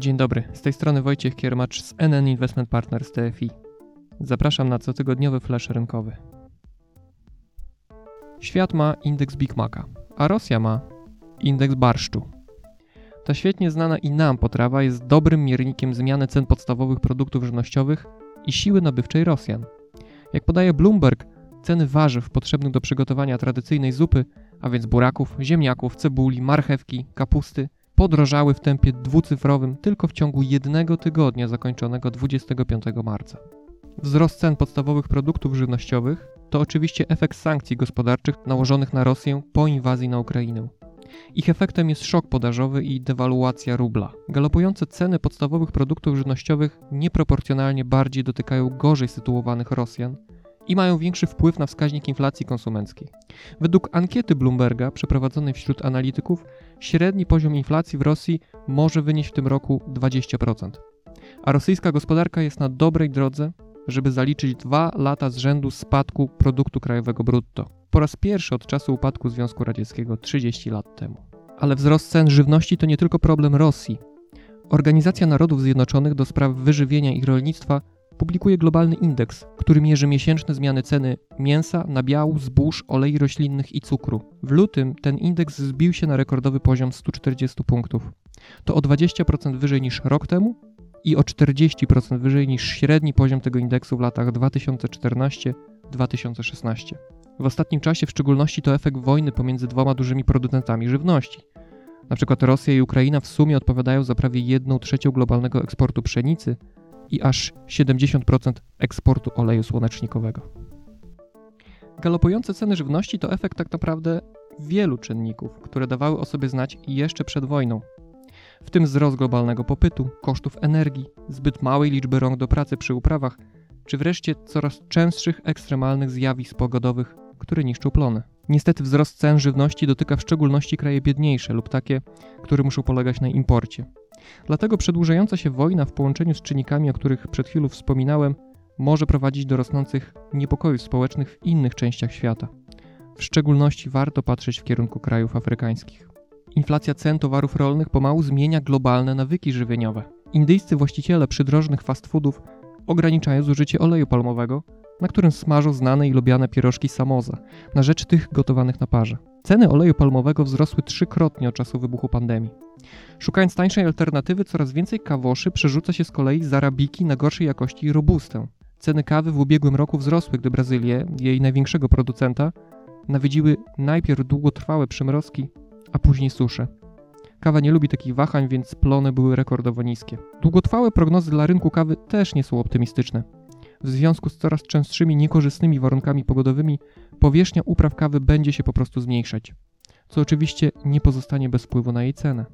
Dzień dobry, z tej strony Wojciech Kiermacz z NN Investment Partners TFI. Zapraszam na cotygodniowy flash rynkowy. Świat ma indeks Big Maca, a Rosja ma indeks barszczu. Ta świetnie znana i nam potrawa jest dobrym miernikiem zmiany cen podstawowych produktów żywnościowych i siły nabywczej Rosjan. Jak podaje Bloomberg, ceny warzyw potrzebnych do przygotowania tradycyjnej zupy, a więc buraków, ziemniaków, cebuli, marchewki, kapusty, podrożały w tempie dwucyfrowym tylko w ciągu jednego tygodnia zakończonego 25 marca. Wzrost cen podstawowych produktów żywnościowych to oczywiście efekt sankcji gospodarczych nałożonych na Rosję po inwazji na Ukrainę. Ich efektem jest szok podażowy i dewaluacja rubla. Galopujące ceny podstawowych produktów żywnościowych nieproporcjonalnie bardziej dotykają gorzej sytuowanych Rosjan i mają większy wpływ na wskaźnik inflacji konsumenckiej. Według ankiety Bloomberga przeprowadzonej wśród analityków, średni poziom inflacji w Rosji może wynieść w tym roku 20%. A rosyjska gospodarka jest na dobrej drodze, żeby zaliczyć dwa lata z rzędu spadku produktu krajowego brutto. Po raz pierwszy od czasu upadku Związku Radzieckiego 30 lat temu. Ale wzrost cen żywności to nie tylko problem Rosji. Organizacja Narodów Zjednoczonych do spraw wyżywienia i rolnictwa publikuje globalny indeks, który mierzy miesięczne zmiany ceny mięsa, nabiału, zbóż, olei roślinnych i cukru. W lutym ten indeks zbił się na rekordowy poziom 140 punktów. To o 20% wyżej niż rok temu i o 40% wyżej niż średni poziom tego indeksu w latach 2014-2016. W ostatnim czasie w szczególności to efekt wojny pomiędzy dwoma dużymi producentami żywności. Na przykład Rosja i Ukraina w sumie odpowiadają za prawie 1 trzecią globalnego eksportu pszenicy i aż 70% eksportu oleju słonecznikowego. Galopujące ceny żywności to efekt tak naprawdę wielu czynników, które dawały o sobie znać jeszcze przed wojną. W tym wzrost globalnego popytu, kosztów energii, zbyt małej liczby rąk do pracy przy uprawach, czy wreszcie coraz częstszych ekstremalnych zjawisk pogodowych, które niszczą plony. Niestety wzrost cen żywności dotyka w szczególności kraje biedniejsze lub takie, które muszą polegać na imporcie. Dlatego przedłużająca się wojna w połączeniu z czynnikami, o których przed chwilą wspominałem, może prowadzić do rosnących niepokojów społecznych w innych częściach świata. W szczególności warto patrzeć w kierunku krajów afrykańskich. Inflacja cen towarów rolnych pomału zmienia globalne nawyki żywieniowe. Indyjscy właściciele przydrożnych fast foodów ograniczają zużycie oleju palmowego, na którym smażą znane i lubiane pierożki samoza, na rzecz tych gotowanych na parze. Ceny oleju palmowego wzrosły trzykrotnie od czasu wybuchu pandemii. Szukając tańszej alternatywy, coraz więcej kawoszy przerzuca się z kolei z arabiki na gorszej jakości robustę. Ceny kawy w ubiegłym roku wzrosły, gdy Brazylię, jej największego producenta, nawiedziły najpierw długotrwałe przymrozki, a później susze. Kawa nie lubi takich wahań, więc plony były rekordowo niskie. Długotrwałe prognozy dla rynku kawy też nie są optymistyczne. W związku z coraz częstszymi niekorzystnymi warunkami pogodowymi, powierzchnia upraw kawy będzie się po prostu zmniejszać, co oczywiście nie pozostanie bez wpływu na jej cenę.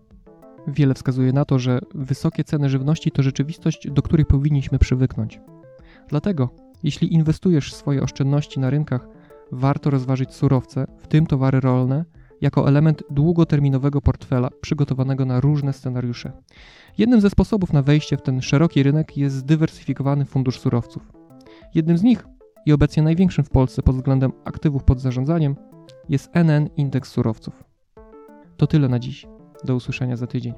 Wiele wskazuje na to, że wysokie ceny żywności to rzeczywistość, do której powinniśmy przywyknąć. Dlatego, jeśli inwestujesz swoje oszczędności na rynkach, warto rozważyć surowce, w tym towary rolne, jako element długoterminowego portfela przygotowanego na różne scenariusze. Jednym ze sposobów na wejście w ten szeroki rynek jest zdywersyfikowany fundusz surowców. Jednym z nich i obecnie największym w Polsce pod względem aktywów pod zarządzaniem jest NN Indeks Surowców. To tyle na dziś. Do usłyszenia za tydzień.